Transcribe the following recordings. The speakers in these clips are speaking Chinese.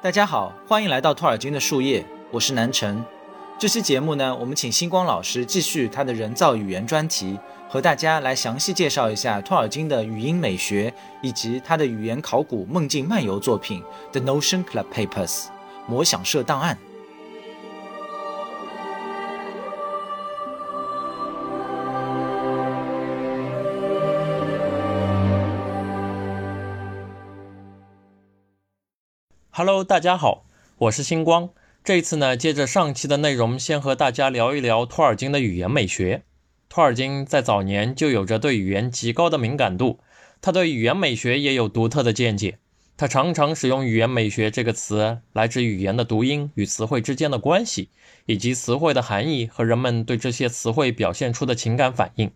大家好，欢迎来到托尔金的树叶，我是南辰。这期节目呢，我们请星光老师继续他的人造语言专题，和大家来详细介绍一下托尔金的语音美学，以及他的语言考古梦境漫游作品《The Notion Club Papers》魔想社档案。大家好，我是星光。这次呢，接着上期的内容，先和大家聊一聊托尔金的语言美学。托尔金在早年就有着对语言极高的敏感度，他对语言美学也有独特的见解。他常常使用“语言美学”这个词来指语言的读音与词汇之间的关系，以及词汇的含义和人们对这些词汇表现出的情感反应。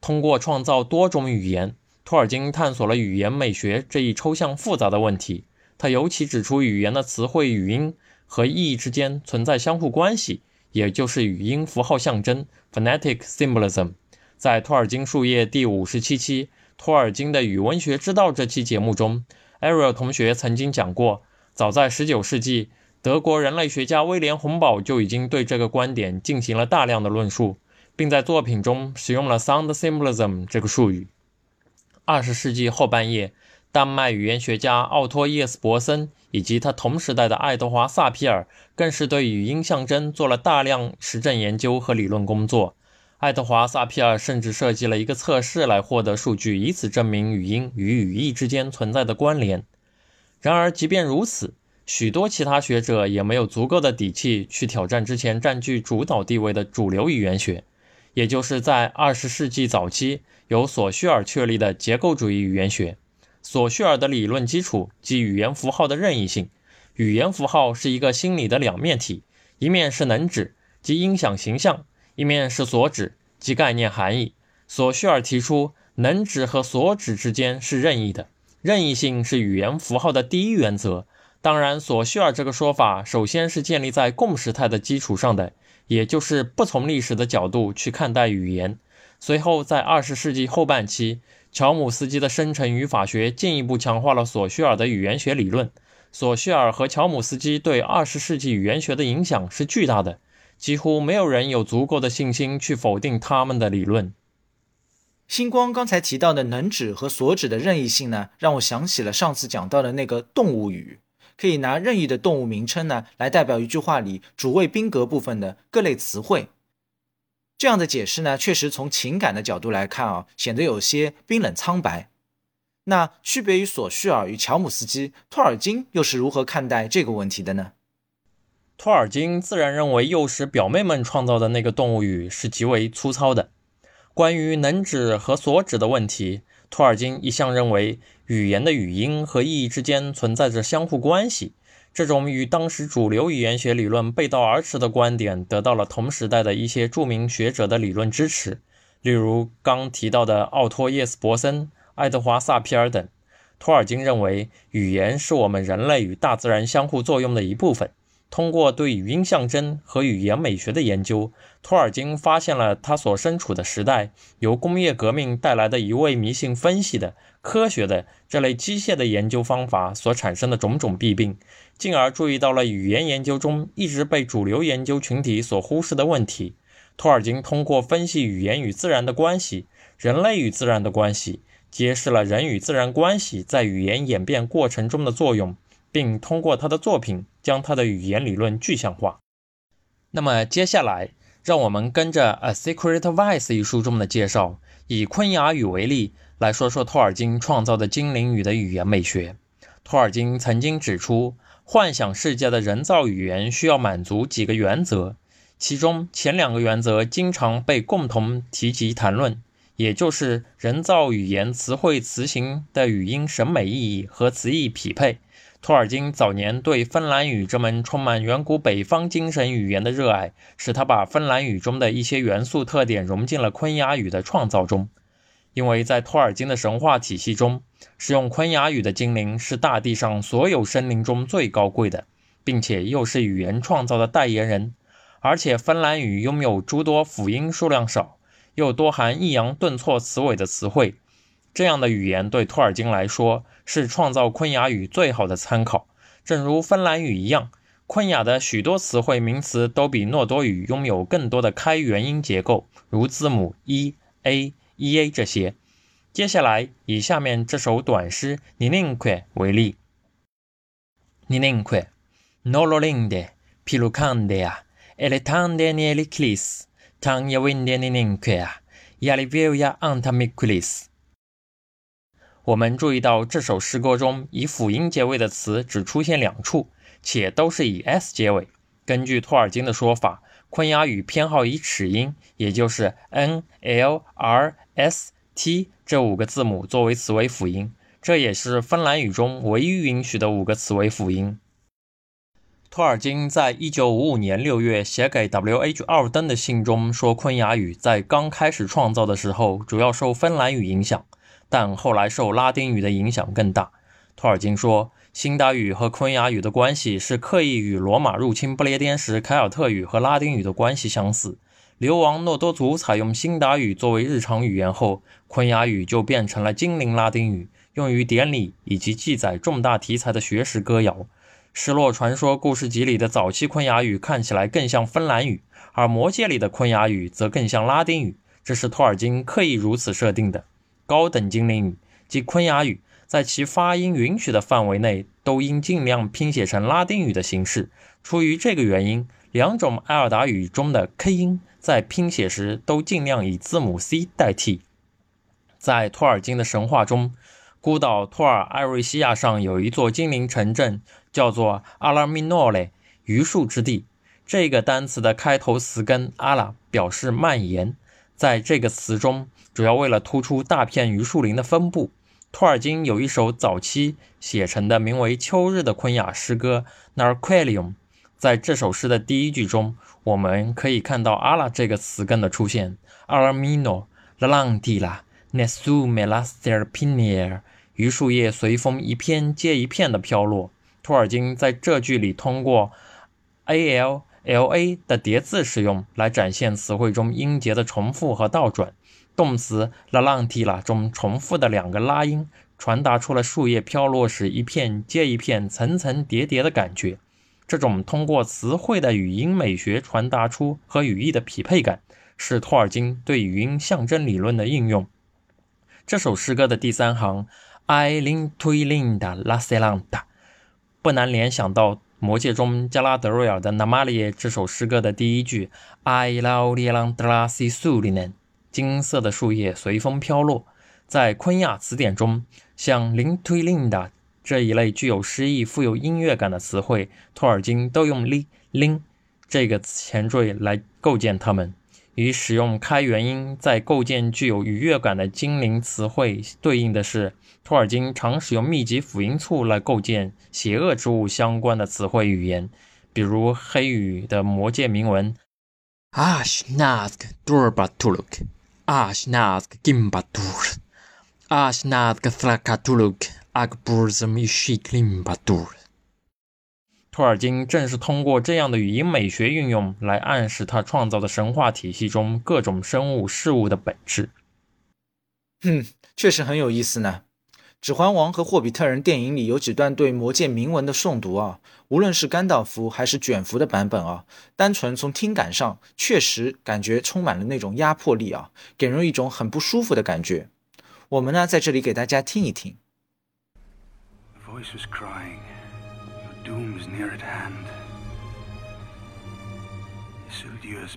通过创造多种语言，托尔金探索了语言美学这一抽象复杂的问题。他尤其指出，语言的词汇语音和意义之间存在相互关系，也就是语音符号象征 （phonetic symbolism）。在托尔金树叶第五十七期《托尔金的语文学之道》这期节目中，Ariel 同学曾经讲过，早在19世纪，德国人类学家威廉·洪堡就已经对这个观点进行了大量的论述，并在作品中使用了 “sound symbolism” 这个术语。20世纪后半叶。丹麦语言学家奥托·叶斯伯森以及他同时代的爱德华·萨皮尔，更是对语音象征做了大量实证研究和理论工作。爱德华·萨皮尔甚至设计了一个测试来获得数据，以此证明语音与语义之间存在的关联。然而，即便如此，许多其他学者也没有足够的底气去挑战之前占据主导地位的主流语言学，也就是在二十世纪早期由索绪尔确立的结构主义语言学。索绪尔的理论基础即语言符号的任意性。语言符号是一个心理的两面体，一面是能指即音响形象，一面是所指即概念含义。索绪尔提出，能指和所指之间是任意的，任意性是语言符号的第一原则。当然，索绪尔这个说法首先是建立在共识态的基础上的，也就是不从历史的角度去看待语言。随后，在二十世纪后半期。乔姆斯基的生成语法学进一步强化了索绪尔的语言学理论。索绪尔和乔姆斯基对二十世纪语言学的影响是巨大的，几乎没有人有足够的信心去否定他们的理论。星光刚才提到的能指和所指的任意性呢，让我想起了上次讲到的那个动物语，可以拿任意的动物名称呢来代表一句话里主谓宾格部分的各类词汇。这样的解释呢，确实从情感的角度来看啊，显得有些冰冷苍白。那区别于索绪尔与乔姆斯基，托尔金又是如何看待这个问题的呢？托尔金自然认为幼时表妹们创造的那个动物语是极为粗糙的。关于能指和所指的问题，托尔金一向认为语言的语音和意义之间存在着相互关系。这种与当时主流语言学理论背道而驰的观点，得到了同时代的一些著名学者的理论支持，例如刚提到的奥托·耶斯伯森、爱德华·萨皮尔等。托尔金认为，语言是我们人类与大自然相互作用的一部分。通过对语音象征和语言美学的研究，托尔金发现了他所身处的时代由工业革命带来的一味迷信分析的科学的这类机械的研究方法所产生的种种弊病，进而注意到了语言研究中一直被主流研究群体所忽视的问题。托尔金通过分析语言与自然的关系、人类与自然的关系，揭示了人与自然关系在语言演变过程中的作用。并通过他的作品将他的语言理论具象化。那么接下来，让我们跟着《A Secret Vice》一书中的介绍，以昆雅语为例，来说说托尔金创造的精灵语的语言美学。托尔金曾经指出，幻想世界的人造语言需要满足几个原则，其中前两个原则经常被共同提及谈论，也就是人造语言词汇词形的语音审美意义和词义匹配。托尔金早年对芬兰语这门充满远古北方精神语言的热爱，使他把芬兰语中的一些元素特点融进了昆雅语的创造中。因为在托尔金的神话体系中，使用昆雅语的精灵是大地上所有生灵中最高贵的，并且又是语言创造的代言人。而且芬兰语拥有诸多辅音数量少，又多含抑扬顿挫词尾的词汇。这样的语言对托尔金来说是创造昆雅语最好的参考。正如芬兰语一样，昆雅的许多词汇名词都比诺多语拥有更多的开元音结构，如字母 e、a、e、a 这些。接下来以下面这首短诗《“Ninqu”》为例：Nininque, nololinde, pilukandea, eletande Neleklis tanya winde nininquea, yalivia antamikulis。我们注意到这首诗歌中以辅音结尾的词只出现两处，且都是以 s 结尾。根据托尔金的说法，昆雅语偏好以齿音，也就是 n、l、r、s、t 这五个字母作为词尾辅音，这也是芬兰语中唯一允许的五个词尾辅音。托尔金在一九五五年六月写给 W.H. 奥登的信中说，昆雅语在刚开始创造的时候主要受芬兰语影响。但后来受拉丁语的影响更大。托尔金说，辛达语和昆雅语的关系是刻意与罗马入侵不列颠时凯尔特语和拉丁语的关系相似。流亡诺多族采用辛达语作为日常语言后，昆雅语就变成了精灵拉丁语，用于典礼以及记载重大题材的学识歌谣。失落传说故事集里的早期昆雅语看起来更像芬兰语，而魔戒里的昆雅语则更像拉丁语，这是托尔金刻意如此设定的。高等精灵语即昆雅语，在其发音允许的范围内，都应尽量拼写成拉丁语的形式。出于这个原因，两种埃尔达语中的 k 音在拼写时都尽量以字母 c 代替。在托尔金的神话中，孤岛托尔艾瑞西亚上有一座精灵城镇，叫做阿拉米诺雷（榆树之地）。这个单词的开头词根阿拉表示蔓延，在这个词中。主要为了突出大片榆树林的分布，托尔金有一首早期写成的名为《秋日》的昆雅诗歌《Narquelium》。在这首诗的第一句中，我们可以看到“阿拉”这个词根的出现：“Aramino la lantila nesu me la serpinier。”榆树叶随风一片接一片的飘落。托尔金在这句里通过 a l l a 的叠字使用来展现词汇中音节的重复和倒转。动词 la lantila 中重复的两个拉音，传达出了树叶飘落时一片接一片、层层叠叠的感觉。这种通过词汇的语音美学传达出和语义的匹配感，是托尔金对语音象征理论的应用。这首诗歌的第三行 i lintui linda la selanta，不难联想到《魔戒》中加拉德瑞尔的 Namalie 这首诗歌的第一句 i laudialan drasi sulinen。金色的树叶随风飘落。在昆亚词典中，像林推令的这一类具有诗意、富有音乐感的词汇，托尔金都用 li lin 这个前缀来构建它们。与使用开元音在构建具有愉悦感的精灵词汇对应的是，托尔金常使用密集辅音簇来构建邪恶之物相关的词汇语言，比如黑语的魔界铭文：ash nazg durbatuluk。阿什纳斯金巴杜尔，阿什纳斯弗拉卡图鲁克，阿克布兹米什克林巴杜尔。托尔金正是通过这样的语音美学运用，来暗示他创造的神话体系中各种生物事物的本质。嗯，确实很有意思呢。《指环王》和《霍比特人》电影里有几段对魔戒铭文的诵读啊，无论是甘道夫还是卷福的版本啊，单纯从听感上，确实感觉充满了那种压迫力啊，给人一种很不舒服的感觉。我们呢，在这里给大家听一听。Isildur is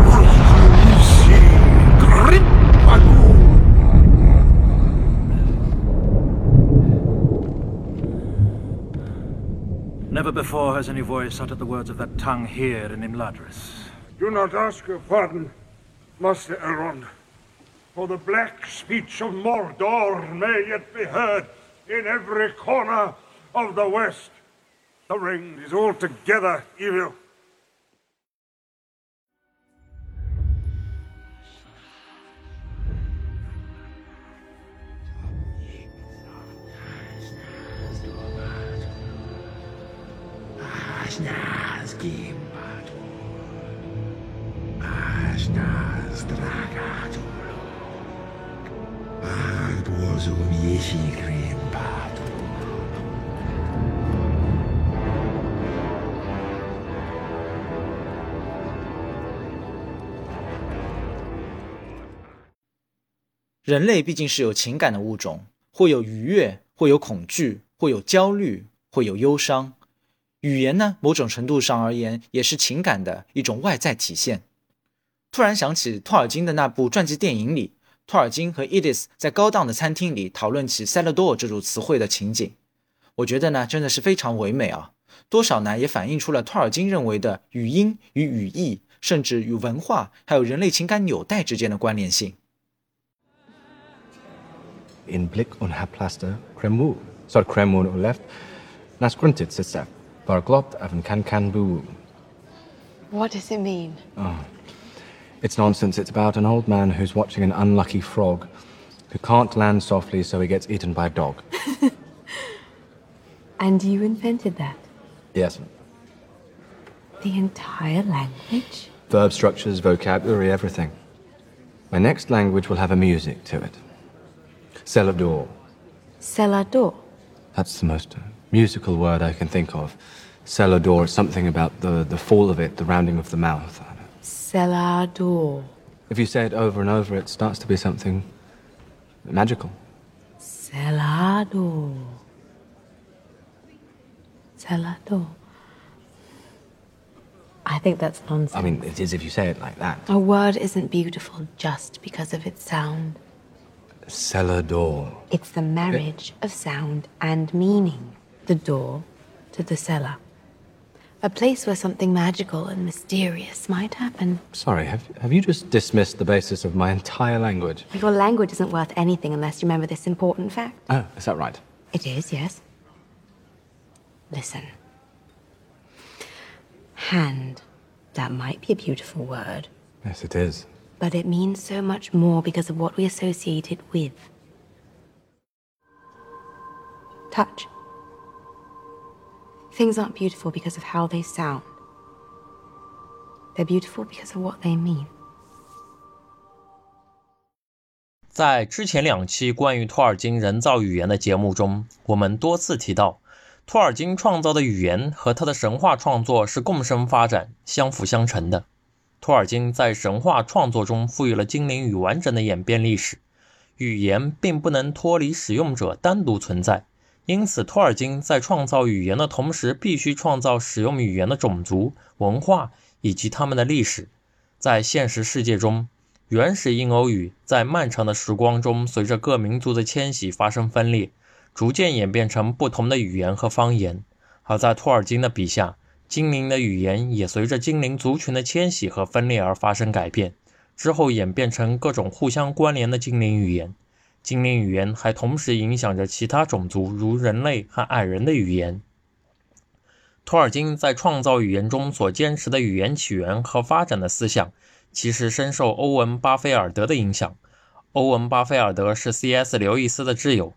before has any voice uttered the words of that tongue here in Imladris. Do not ask your pardon, Master Elrond, for the black speech of Mordor may yet be heard in every corner of the West. The ring is altogether evil. " Astas dragatur. Arbosum ichigrim patur. 人类毕竟是有情感的物种，会有愉悦，会有恐惧，会有焦虑，会有忧伤。语言呢，某种程度上而言，也是情感的一种外在体现。突然想起托尔金的那部传记电影里，托尔金和 Edith 在高档的餐厅里讨论起 “cellar 这组词汇的情景，我觉得呢，真的是非常唯美啊！多少呢，也反映出了托尔金认为的语音与语义，甚至与文化还有人类情感纽带之间的关联性。In Blick und Herplaster, Kremu. Soll Kremu und left. Nas gruntet sitzt er. Var glott även kan kan bu. What does it mean? It's nonsense. It's about an old man who's watching an unlucky frog who can't land softly, so he gets eaten by a dog. And you invented that? Yes. The entire language? Verb structures, vocabulary, everything. My next language will have a music to it. Celador. Celador. That's the most musical word I can think of. Celador is something about the, the fall of it, the rounding of the mouth. I don't If you say it over and over, it starts to be something magical. Celador. Celador. I think that's nonsense. I mean, it is if you say it like that. a word isn't beautiful just because of its sound. Celador. It's the marriage of sound and meaning. The door to the cellar. A place where something magical and mysterious might happen. Sorry, have, have you just dismissed the basis of my entire language? Your language isn't worth anything unless you remember this important fact. Oh, is that right? It is, yes. Listen. Hand. That might be a beautiful word, Yes, it is. but it means so much more because of what we associate it with. Touch. Things aren't beautiful because of how they sound. They're beautiful because of what they mean. 在之前两期关于托尔金人造语言的节目中，我们多次提到，托尔金创造的语言和他的神话创作是共生发展、相辅相成的。托尔金在神话创作中赋予了精灵与完整的演变历史，语言并不能脱离使用者单独存在，因此托尔金在创造语言的同时，必须创造使用语言的种族、文化以及他们的历史。在现实世界中，原始印欧语在漫长的时光中，随着各民族的迁徙发生分裂，逐渐演变成不同的语言和方言。而在托尔金的笔下，精灵的语言也随着精灵族群的迁徙和分裂而发生改变，之后演变成各种互相关联的精灵语言。精灵语言还同时影响着其他种族，如人类和矮人的语言。托尔金在创造语言中所坚持的语言起源和发展的思想，其实深受欧文·巴菲尔德的影响。欧文·巴菲尔德是 C.S. 刘易斯的挚友。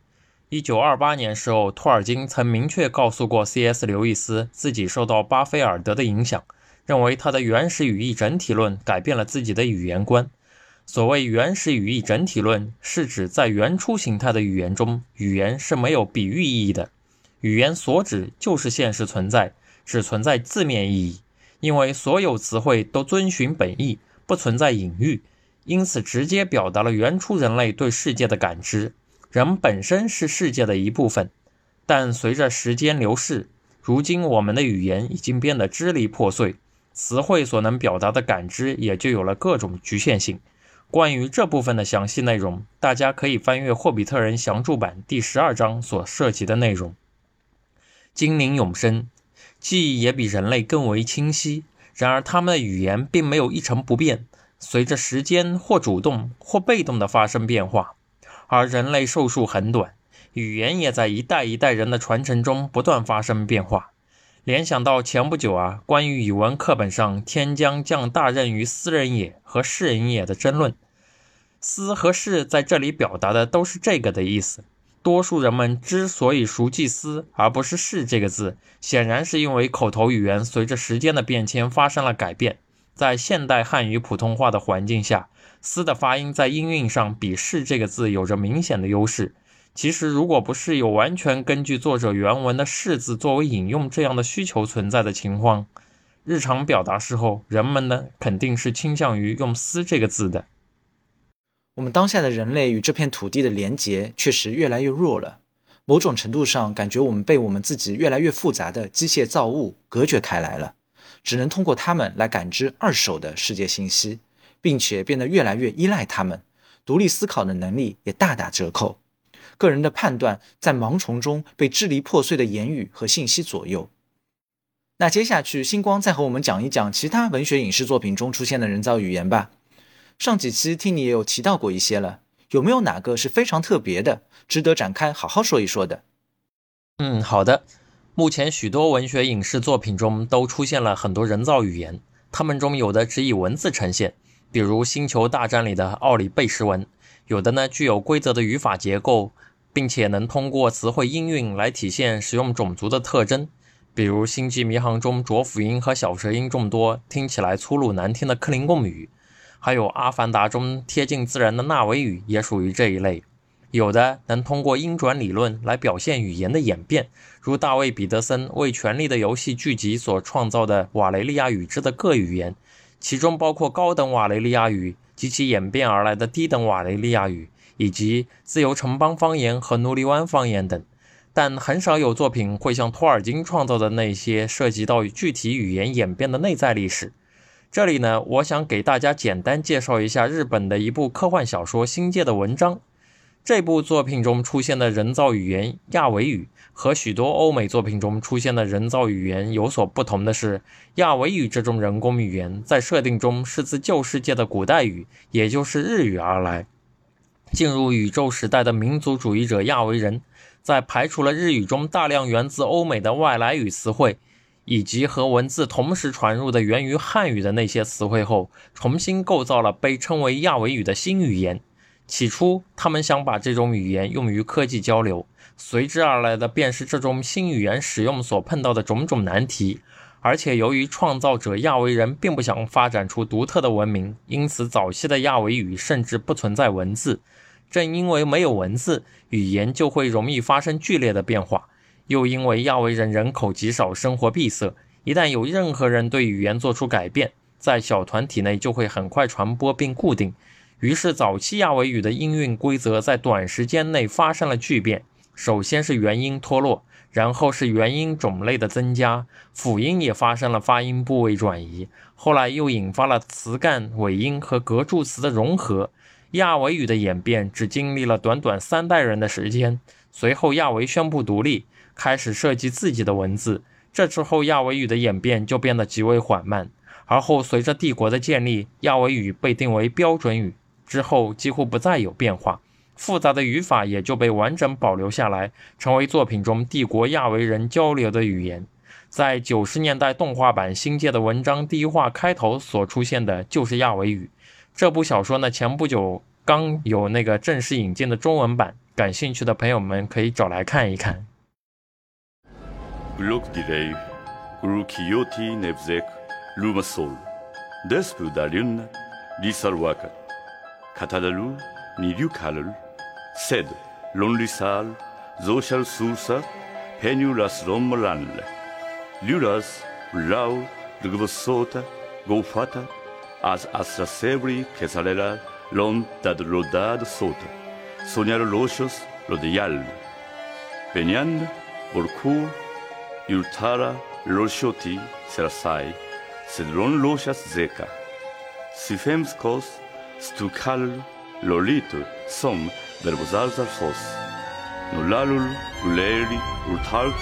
一九二八年时候，托尔金曾明确告诉过 C.S. 刘易斯，自己受到巴菲尔德的影响，认为他的原始语义整体论改变了自己的语言观。所谓原始语义整体论，是指在原初形态的语言中，语言是没有比喻意义的，语言所指就是现实存在，只存在字面意义，因为所有词汇都遵循本意，不存在隐喻，因此直接表达了原初人类对世界的感知。人本身是世界的一部分，但随着时间流逝，如今我们的语言已经变得支离破碎，词汇所能表达的感知也就有了各种局限性。关于这部分的详细内容，大家可以翻阅《霍比特人详注版》第十二章所涉及的内容。精灵永生，记忆也比人类更为清晰，然而他们的语言并没有一成不变，随着时间或主动或被动的发生变化。而人类寿数很短，语言也在一代一代人的传承中不断发生变化。联想到前不久啊，关于语文课本上“天将降大任于斯人也”和“士人也”的争论，“斯”和“士”在这里表达的都是这个的意思。多数人们之所以熟记“斯”而不是“是”这个字，显然是因为口头语言随着时间的变迁发生了改变。在现代汉语普通话的环境下，“斯”的发音在音韵上比“是”这个字有着明显的优势。其实，如果不是有完全根据作者原文的“是”字作为引用这样的需求存在的情况，日常表达时候，人们呢肯定是倾向于用“思”这个字的。我们当下的人类与这片土地的连结确实越来越弱了。某种程度上，感觉我们被我们自己越来越复杂的机械造物隔绝开来了，只能通过它们来感知二手的世界信息，并且变得越来越依赖它们，独立思考的能力也大打折扣。个人的判断在盲从中被支离破碎的言语和信息左右。那接下去，星光再和我们讲一讲其他文学影视作品中出现的人造语言吧。上几期听你也有提到过一些了，有没有哪个是非常特别的，值得展开好好说一说的？嗯，好的。目前许多文学影视作品中都出现了很多人造语言，它们中有的只以文字呈现，比如《星球大战》里的奥里贝什文；有的呢具有规则的语法结构，并且能通过词汇音韵来体现使用种族的特征，比如《星际迷航》中浊辅音和小舌音众多，听起来粗鲁难听的克林贡语。还有《阿凡达》中贴近自然的纳维语也属于这一类，有的能通过音转理论来表现语言的演变，如大卫·彼得森为《权力的游戏》剧集所创造的瓦雷利亚语支的各语言，其中包括高等瓦雷利亚语及其演变而来的低等瓦雷利亚语，以及自由城邦方言和努里湾方言等。但很少有作品会像托尔金创造的那些涉及到具体语言演变的内在历史。这里呢，我想给大家简单介绍一下日本的一部科幻小说《星界》的文章。这部作品中出现的人造语言亚维语和许多欧美作品中出现的人造语言有所不同的是，亚维语这种人工语言在设定中是自旧世界的古代语，也就是日语而来。进入宇宙时代的民族主义者亚维人，在排除了日语中大量源自欧美的外来语词汇。以及和文字同时传入的源于汉语的那些词汇后，重新构造了被称为亚维语的新语言。起初，他们想把这种语言用于科技交流，随之而来的便是这种新语言使用所碰到的种种难题。而且，由于创造者亚维人并不想发展出独特的文明，因此早期的亚维语甚至不存在文字。正因为没有文字，语言就会容易发生剧烈的变化。又因为亚维人人口极少，生活闭塞，一旦有任何人对语言做出改变，在小团体内就会很快传播并固定。于是，早期亚维语的音韵规则在短时间内发生了巨变。首先是元音脱落，然后是元音种类的增加，辅音也发生了发音部位转移。后来又引发了词干、尾音和格助词的融合。亚维语的演变只经历了短短三代人的时间。随后，亚维宣布独立。开始设计自己的文字，这之后亚维语的演变就变得极为缓慢。而后随着帝国的建立，亚维语被定为标准语，之后几乎不再有变化，复杂的语法也就被完整保留下来，成为作品中帝国亚维人交流的语言。在九十年代动画版《星界》的文章第一话开头所出现的就是亚维语。这部小说呢，前不久刚有那个正式引进的中文版，感兴趣的朋友们可以找来看一看。hasta Sebri, Quesalera, Lon, Dadrodad, Sota, Soñar Rochos, Lodial, Peñán, Borcú, Yurtara, Rochoti, Serasai, Cedrón Rochas Zeca, Sifemskos, Stukal, Lolito, Som, Verbozar Zarfos, Nulalul, Uleri, Urtalt,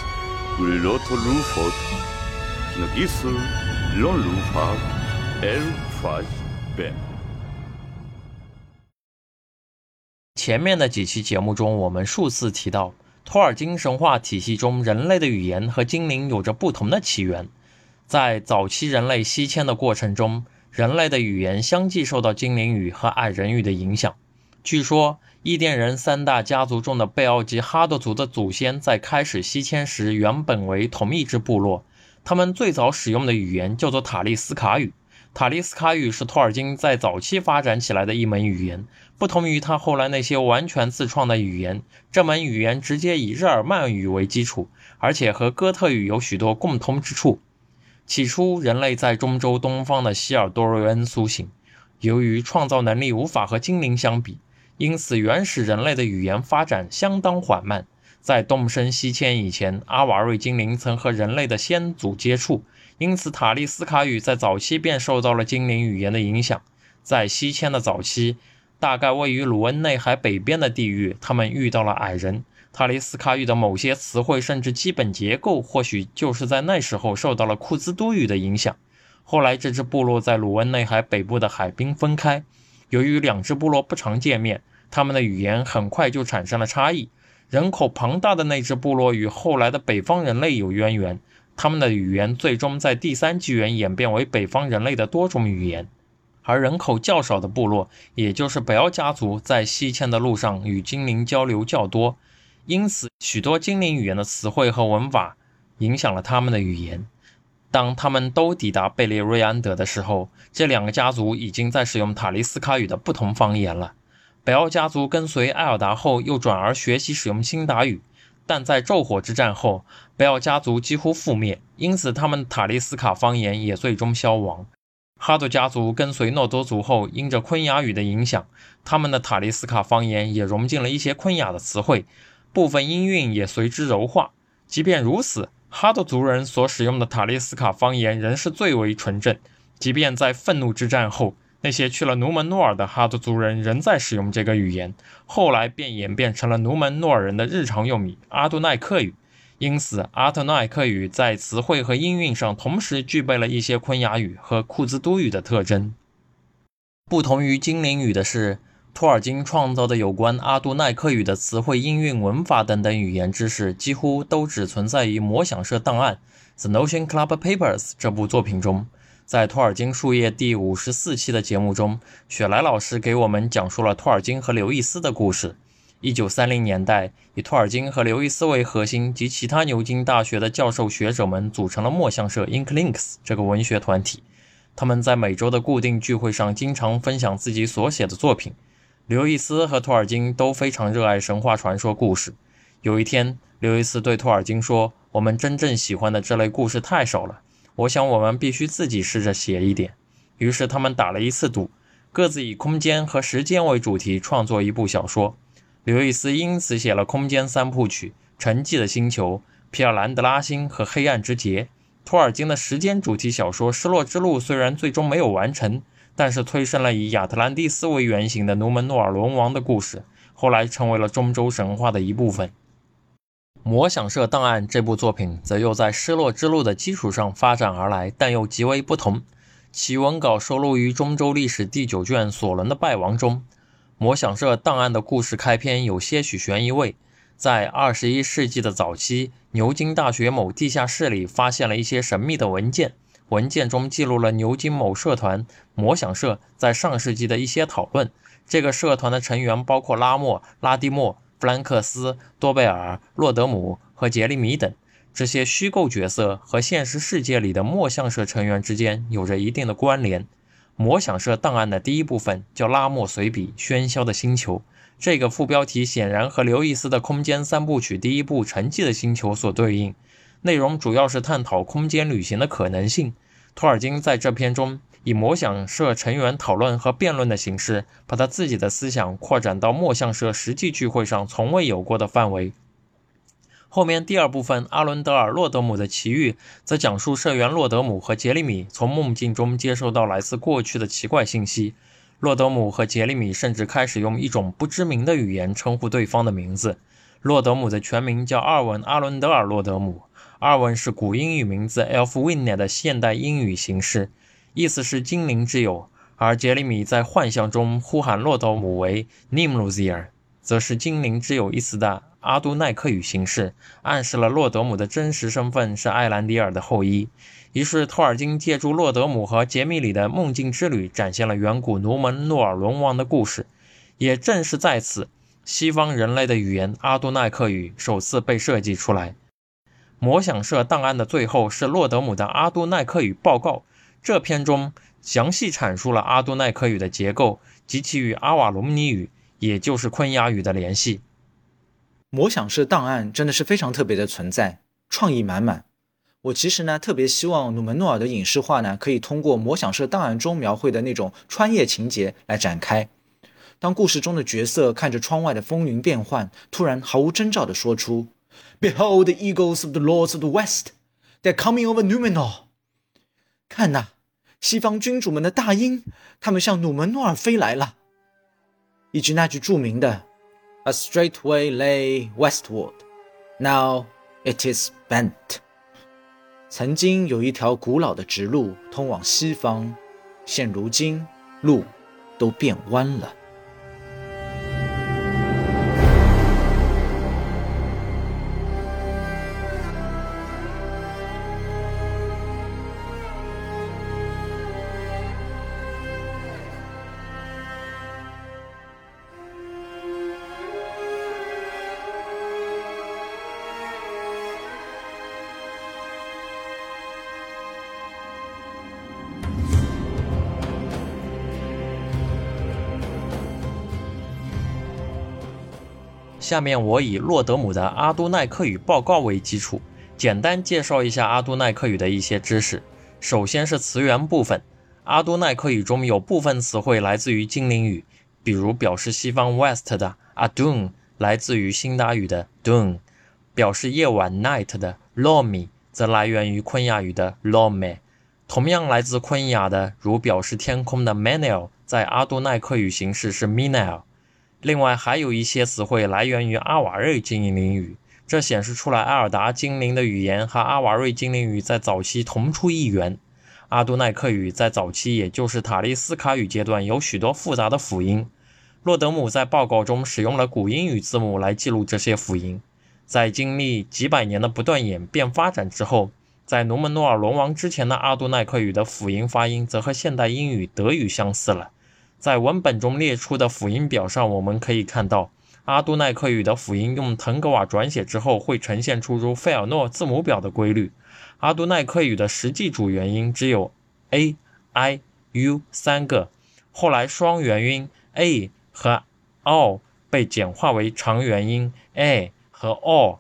Uliloto Lufot, Nogisul, Lon Lufart, El Faj Ben。前面的几期节目中，我们数次提到。托尔金神话体系中，人类的语言和精灵有着不同的起源。在早期人类西迁的过程中，人类的语言相继受到精灵语和矮人语的影响。据说，伊甸人三大家族中的贝奥吉哈德族的祖先在开始西迁时原本为同一支部落，他们最早使用的语言叫做塔利斯卡语。塔利斯卡语是托尔金在早期发展起来的一门语言，不同于他后来那些完全自创的语言。这门语言直接以日耳曼语为基础，而且和哥特语有许多共通之处。起初，人类在中州东方的希尔多瑞恩苏醒，由于创造能力无法和精灵相比，因此原始人类的语言发展相当缓慢。在动身西迁以前，阿瓦瑞精灵曾和人类的先祖接触。因此，塔利斯卡语在早期便受到了精灵语言的影响。在西迁的早期，大概位于鲁恩内海北边的地域，他们遇到了矮人。塔利斯卡语的某些词汇甚至基本结构，或许就是在那时候受到了库兹都语的影响。后来，这支部落在鲁恩内海北部的海滨分开。由于两支部落不常见面，他们的语言很快就产生了差异。人口庞大的那支部落与后来的北方人类有渊源。他们的语言最终在第三纪元演变为北方人类的多种语言，而人口较少的部落，也就是北奥家族，在西迁的路上与精灵交流较多，因此许多精灵语言的词汇和文法影响了他们的语言。当他们都抵达贝列瑞安德的时候，这两个家族已经在使用塔利斯卡语的不同方言了。北奥家族跟随艾尔达后，又转而学习使用辛达语。但在昼火之战后，贝奥家族几乎覆灭，因此他们塔利斯卡方言也最终消亡。哈多家族跟随诺多族后，因着昆雅语的影响，他们的塔利斯卡方言也融进了一些昆雅的词汇，部分音韵也随之柔化。即便如此，哈多族人所使用的塔利斯卡方言仍是最为纯正。即便在愤怒之战后，那些去了努门诺尔的哈多族人仍在使用这个语言，后来便演变成了努门诺尔人的日常用语阿杜奈克语。因此，阿特奈克语在词汇和音韵上同时具备了一些昆雅语和库兹都语的特征。不同于精灵语的是，托尔金创造的有关阿杜奈克语的词汇、音韵、文法等等语言知识，几乎都只存在于魔想社档案《The Notion Club Papers》这部作品中。在托尔金树叶第五十四期的节目中，雪莱老师给我们讲述了托尔金和刘易斯的故事。一九三零年代，以托尔金和刘易斯为核心及其他牛津大学的教授学者们组成了墨象社 （Inklinks） 这个文学团体。他们在每周的固定聚会上经常分享自己所写的作品。刘易斯和托尔金都非常热爱神话传说故事。有一天，刘易斯对托尔金说：“我们真正喜欢的这类故事太少了。”我想，我们必须自己试着写一点。于是，他们打了一次赌，各自以空间和时间为主题创作一部小说。刘易斯因此写了《空间三部曲》《沉寂的星球》《皮尔兰德拉星》和《黑暗之劫》。托尔金的时间主题小说《失落之路》虽然最终没有完成，但是催生了以亚特兰蒂斯为原型的努门诺尔龙王的故事，后来成为了中州神话的一部分。《魔想社档案》这部作品则又在《失落之路》的基础上发展而来，但又极为不同。其文稿收录于中州历史第九卷《索伦的败亡》中。《魔想社档案》的故事开篇有些许悬疑味。在二十一世纪的早期，牛津大学某地下室里发现了一些神秘的文件，文件中记录了牛津某社团“魔想社”在上世纪的一些讨论。这个社团的成员包括拉莫、拉蒂莫。弗兰克斯、多贝尔、洛德姆和杰里米等这些虚构角色和现实世界里的墨象社成员之间有着一定的关联。魔想社档案的第一部分叫《拉莫随笔：喧嚣的星球》，这个副标题显然和刘易斯的空间三部曲第一部《沉寂的星球》所对应。内容主要是探讨空间旅行的可能性。托尔金在这篇中。以魔想社成员讨论和辩论的形式，把他自己的思想扩展到墨象社实际聚会上从未有过的范围。后面第二部分《阿伦德尔·洛德姆的奇遇》则讲述社员洛德姆和杰里米从梦境中接收到来自过去的奇怪信息。洛德姆和杰里米甚至开始用一种不知名的语言称呼对方的名字。洛德姆的全名叫阿文·阿伦德尔·洛德姆，阿文是古英语名字 Elfwine 的现代英语形式。意思是精灵之友，而杰里米在幻象中呼喊洛德姆为 Nimluzier，则是精灵之友一词的阿都奈克语形式，暗示了洛德姆的真实身份是艾兰迪尔的后裔。于是托尔金借助洛德姆和杰米里的梦境之旅，展现了远古奴门诺尔龙王的故事。也正是在此，西方人类的语言阿都奈克语首次被设计出来。魔想社档案的最后是洛德姆的阿都奈克语报告，这篇中详细阐述了阿都奈克语的结构及其与阿瓦隆尼语，也就是昆雅语的联系。魔想社档案真的是非常特别的存在，创意满满。我其实呢特别希望努门诺尔的影视化呢，可以通过魔想社档案中描绘的那种穿越情节来展开。当故事中的角色看着窗外的风云变幻，突然毫无征兆地说出。Behold the eagles of the lords of the west, they're coming over Numenor。看呐，西方君主们的大鹰，他们向努门诺尔飞来了。以及那句著名的 “A straight way lay westward, now it is bent。”曾经有一条古老的直路通往西方，现如今路都变弯了。下面我以洛德姆的阿都奈克语报告为基础，简单介绍一下阿都奈克语的一些知识。首先是词源部分，阿都奈克语中有部分词汇来自于精灵语，比如表示西方 West 的 Adun 来自于辛达语的 Dun，表示夜晚 Night 的 Lomi 则来源于昆雅语的 Lome。同样来自昆雅的，如表示天空的 Manel，在阿都奈克语形式是 Minel。另外还有一些词汇来源于阿瓦瑞精灵语，这显示出来埃尔达精灵的语言和阿瓦瑞精灵语在早期同出一源。阿杜奈克语在早期，也就是塔利斯卡语阶段，有许多复杂的辅音。洛德姆在报告中使用了古英语字母来记录这些辅音。在经历几百年的不断演变发展之后，在努门诺尔龙王之前的阿杜奈克语的辅音发音则和现代英语德语相似了。在文本中列出的辅音表上，我们可以看到阿杜奈克语的辅音用腾格瓦转写之后，会呈现出如费尔诺字母表的规律。阿杜奈克语的实际主元音只有 a、i、u 三个，后来双元音 a 和 o 被简化为长元音 a 和 o。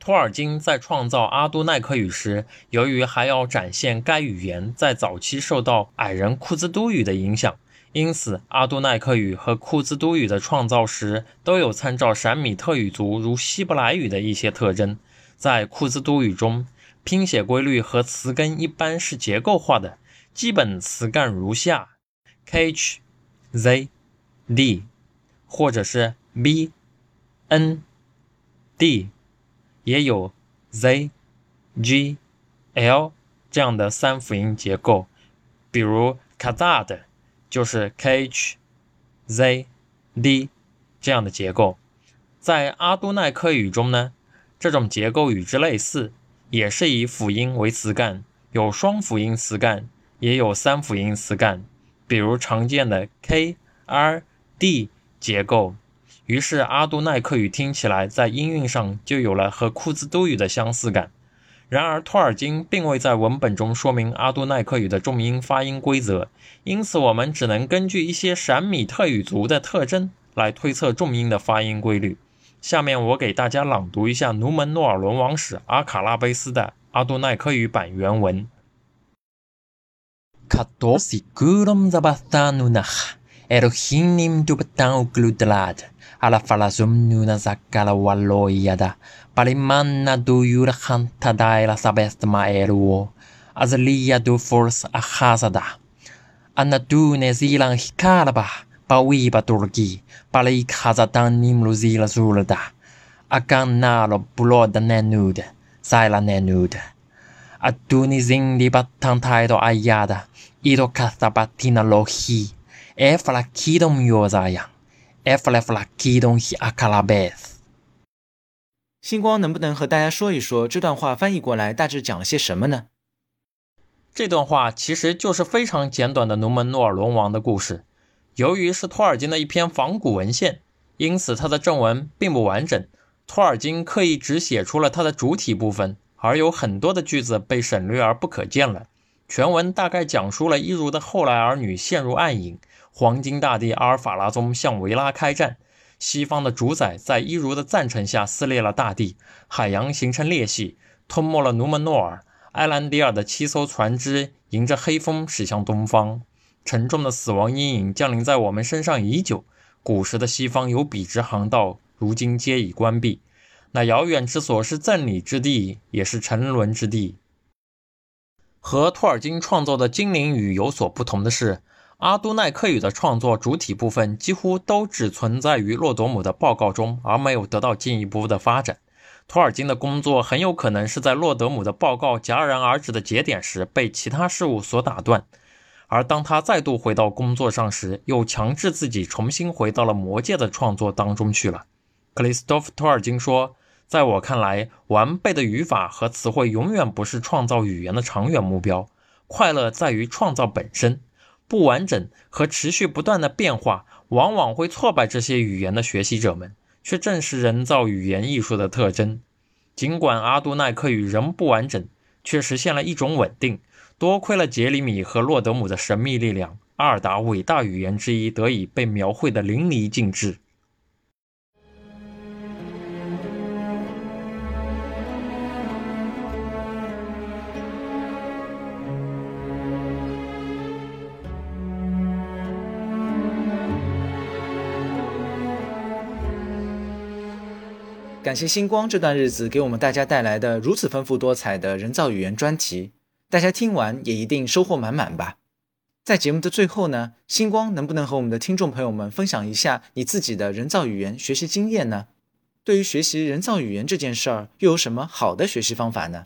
托尔金在创造阿杜奈克语时，由于还要展现该语言在早期受到矮人库兹都语的影响。因此，阿都奈克语和库兹都语的创造时都有参照闪米特语族如希伯来语的一些特征。在库兹都语中，拼写规律和词根一般是结构化的，基本词干如下：kh、z、d，或者是 b、n、d，也有 z、g、l 这样的三辅音结构，比如 kazad。就是 k h z d 这样的结构，在阿都奈克语中呢，这种结构与之类似，也是以辅音为词干，有双辅音词干，也有三辅音词干，比如常见的 k r d 结构。于是阿都奈克语听起来在音韵上就有了和库兹都语的相似感。然而，托尔金并未在文本中说明阿杜奈克语的重音发音规则，因此我们只能根据一些闪米特语族的特征来推测重音的发音规律。下面我给大家朗读一下《努门诺尔伦王史》阿卡拉贝斯的阿杜奈克语版原文。ala falasum nuna zakala walloyada, parimanna du yura cantadaira sabestma eruo, azlia du force ahazada. Anadune zilan hikarba, pawiba turgi, parik hazadan nimluzila zulda. Akan nalo blood nenud, sila nenud. Aduni zindi battantaido ayada, ido kathabatina lohi, efra kidom yozayang. 星光能不能和大家说一说这段话翻译过来大致讲了些什么呢？这段话其实就是非常简短的努门诺尔龙王的故事。由于是托尔金的一篇仿古文献，因此它的正文并不完整。托尔金刻意只写出了它的主体部分，而有很多的句子被省略而不可见了。全文大概讲述了伊如的后来儿女陷入暗影，黄金大帝阿尔法拉宗向维拉开战，西方的主宰在伊如的赞成下撕裂了大地，海洋形成裂隙，吞没了努门诺尔。埃兰迪尔的七艘船只迎着黑风驶向东方，沉重的死亡阴影降临在我们身上已久。古时的西方有笔直航道，如今皆已关闭。那遥远之所是赠礼之地，也是沉沦之地。和托尔金创作的精灵语有所不同的是，阿都奈克语的创作主体部分几乎都只存在于洛朵姆的报告中，而没有得到进一步的发展。托尔金的工作很有可能是在洛德姆的报告戛然而止的节点时被其他事物所打断，而当他再度回到工作上时，又强制自己重新回到了魔戒的创作当中去了。克里斯托弗·托尔金说：“在我看来，完备的语法和词汇永远不是创造语言的长远目标。快乐在于创造本身。不完整和持续不断的变化往往会挫败这些语言的学习者们。”却正是人造语言艺术的特征。尽管阿杜奈克语仍不完整，却实现了一种稳定。多亏了杰里米和洛德姆的神秘力量，阿尔达伟大语言之一得以被描绘的淋漓尽致。感谢星光这段日子给我们大家带来的如此丰富多彩的人造语言专题，大家听完也一定收获满满吧。在节目的最后呢，星光能不能和我们的听众朋友们分享一下你自己的人造语言学习经验呢？对于学习人造语言这件事儿，又有什么好的学习方法呢？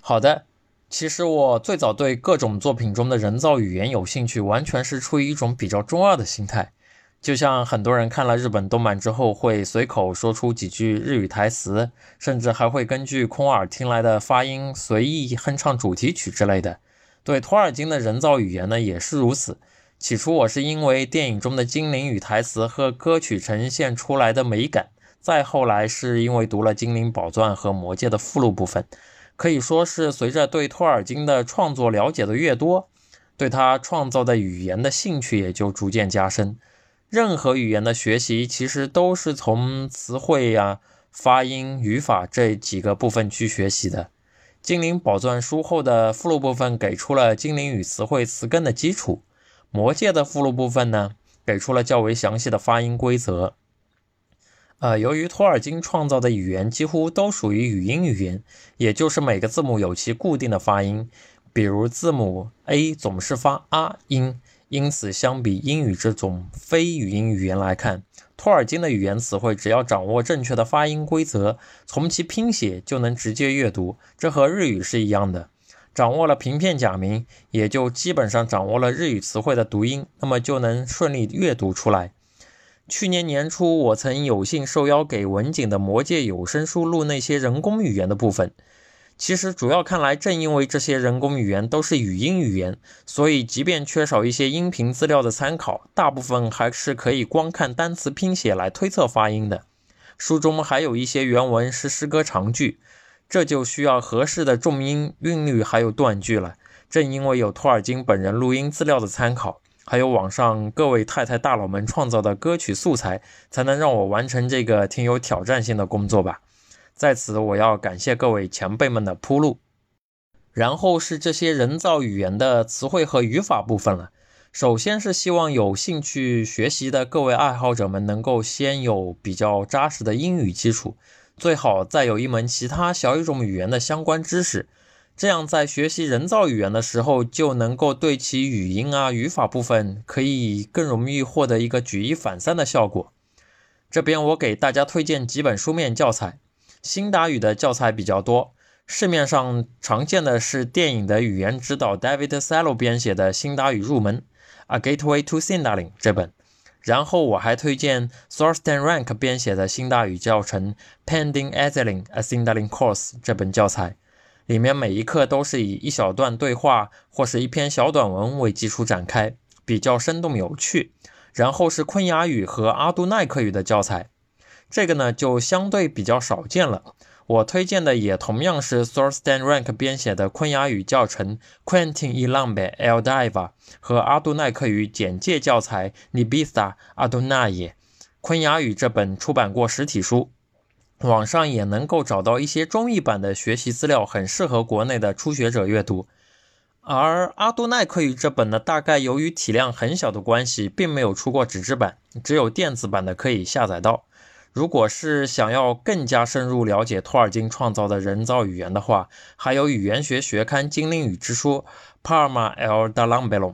好的，其实我最早对各种作品中的人造语言有兴趣，完全是出于一种比较中二的心态。就像很多人看了日本动漫之后，会随口说出几句日语台词，甚至还会根据空耳听来的发音随意哼唱主题曲之类的。对托尔金的人造语言呢，也是如此。起初我是因为电影中的精灵语台词和歌曲呈现出来的美感，再后来是因为读了《精灵宝钻》和《魔戒》的附录部分。可以说是随着对托尔金的创作了解的越多，对他创造的语言的兴趣也就逐渐加深。任何语言的学习其实都是从词汇呀、发音、语法这几个部分去学习的。精灵宝钻书后的附录部分给出了精灵语词汇词根的基础，魔戒的附录部分呢，给出了较为详细的发音规则。呃，由于托尔金创造的语言几乎都属于语音语言，也就是每个字母有其固定的发音，比如字母 A 总是发啊音。因此，相比英语这种非语音语言来看，托尔金的语言词汇只要掌握正确的发音规则，从其拼写就能直接阅读。这和日语是一样的，掌握了平片假名，也就基本上掌握了日语词汇的读音，那么就能顺利阅读出来。去年年初，我曾有幸受邀给文景的《魔戒》有声书录那些人工语言的部分。其实主要看来，正因为这些人工语言都是语音语言，所以即便缺少一些音频资料的参考，大部分还是可以光看单词拼写来推测发音的。书中还有一些原文是诗歌长句，这就需要合适的重音、韵律还有断句了。正因为有托尔金本人录音资料的参考，还有网上各位太太大佬们创造的歌曲素材，才能让我完成这个挺有挑战性的工作吧。在此，我要感谢各位前辈们的铺路。然后是这些人造语言的词汇和语法部分了。首先是希望有兴趣学习的各位爱好者们能够先有比较扎实的英语基础，最好再有一门其他小语种语言的相关知识，这样在学习人造语言的时候，就能够对其语音啊、语法部分可以更容易获得一个举一反三的效果。这边我给大家推荐几本书面教材。新达语的教材比较多，市面上常见的是电影的语言指导 David Salo 编写的《新达语入门》（A Gateway to Sindarin） 这本，然后我还推荐 Thorsten Rank 编写的新达语教程 （Pending Aziling a Sindarin Course） 这本教材，里面每一课都是以一小段对话或是一篇小短文为基础展开，比较生动有趣。然后是昆雅语和阿杜奈克语的教材，这个呢就相对比较少见了。我推荐的也同样是 Thorsten Rank 编写的昆雅语教程 Quentin Ilambe El Diva 和阿杜奈克语简介教材 Nibita Adonai。昆雅语这本出版过实体书，网上也能够找到一些中译版的学习资料，很适合国内的初学者阅读。而阿杜奈克语这本呢，大概由于体量很小的关系，并没有出过纸质版，只有电子版的可以下载到。如果是想要更加深入了解托尔金创造的人造语言的话，还有语言学学刊《精灵语之书》（Parma el d a l l m，。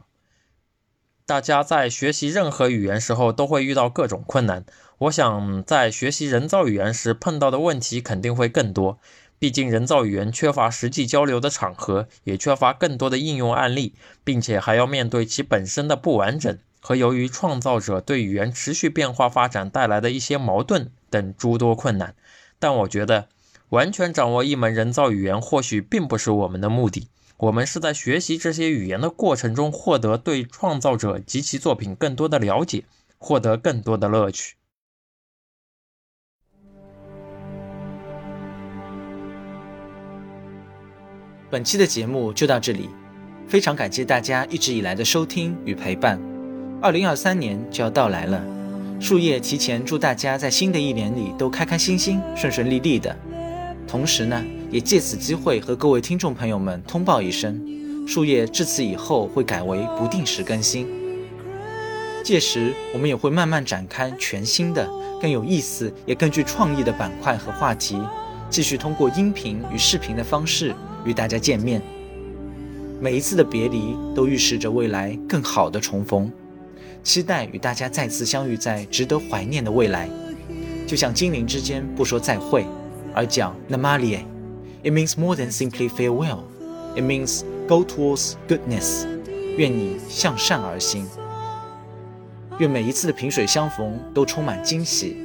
大家在学习任何语言时候都会遇到各种困难，我想在学习人造语言时碰到的问题肯定会更多。毕竟，人造语言缺乏实际交流的场合，也缺乏更多的应用案例，并且还要面对其本身的不完整和由于创造者对语言持续变化发展带来的一些矛盾等诸多困难。但我觉得，完全掌握一门人造语言或许并不是我们的目的。我们是在学习这些语言的过程中，获得对创造者及其作品更多的了解，获得更多的乐趣。本期的节目就到这里，非常感谢大家一直以来的收听与陪伴。二零二三年就要到来了，树叶提前祝大家在新的一年里都开开心心、顺顺利利的。同时呢，也借此机会和各位听众朋友们通报一声，树叶至此以后会改为不定时更新。届时我们也会慢慢展开全新的、更有意思也更具创意的板块和话题，继续通过音频与视频的方式。与大家见面，每一次的别离都预示着未来更好的重逢。期待与大家再次相遇在值得怀念的未来。就像精灵之间不说再会，而讲 Namalie。It means more than simply farewell. It means go towards goodness. 愿你向善而行。愿每一次的萍水相逢都充满惊喜。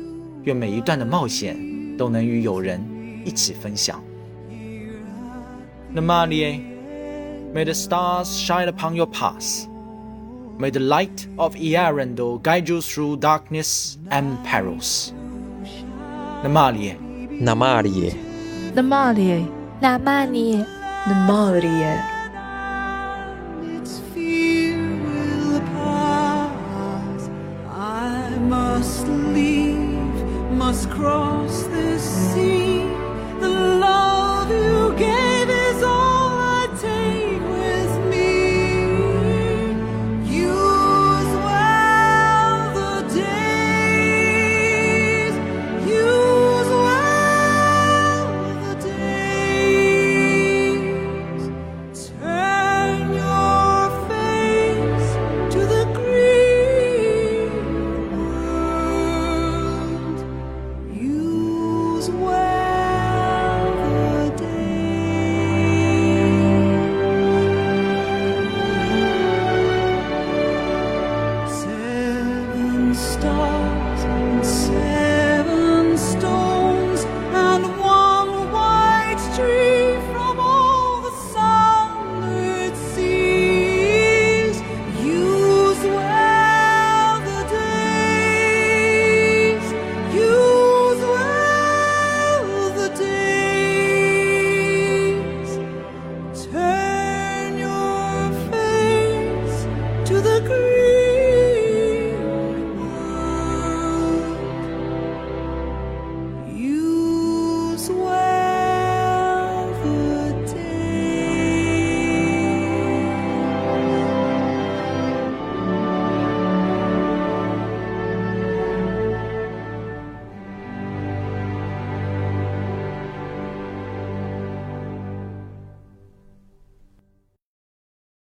愿每一段的冒险都能与友人一起分享。Namalie, may the stars shine upon your path. May the light of Earendel guide you through darkness and perils. Namalie. Namalie. Namalie. Namalie. Namalie.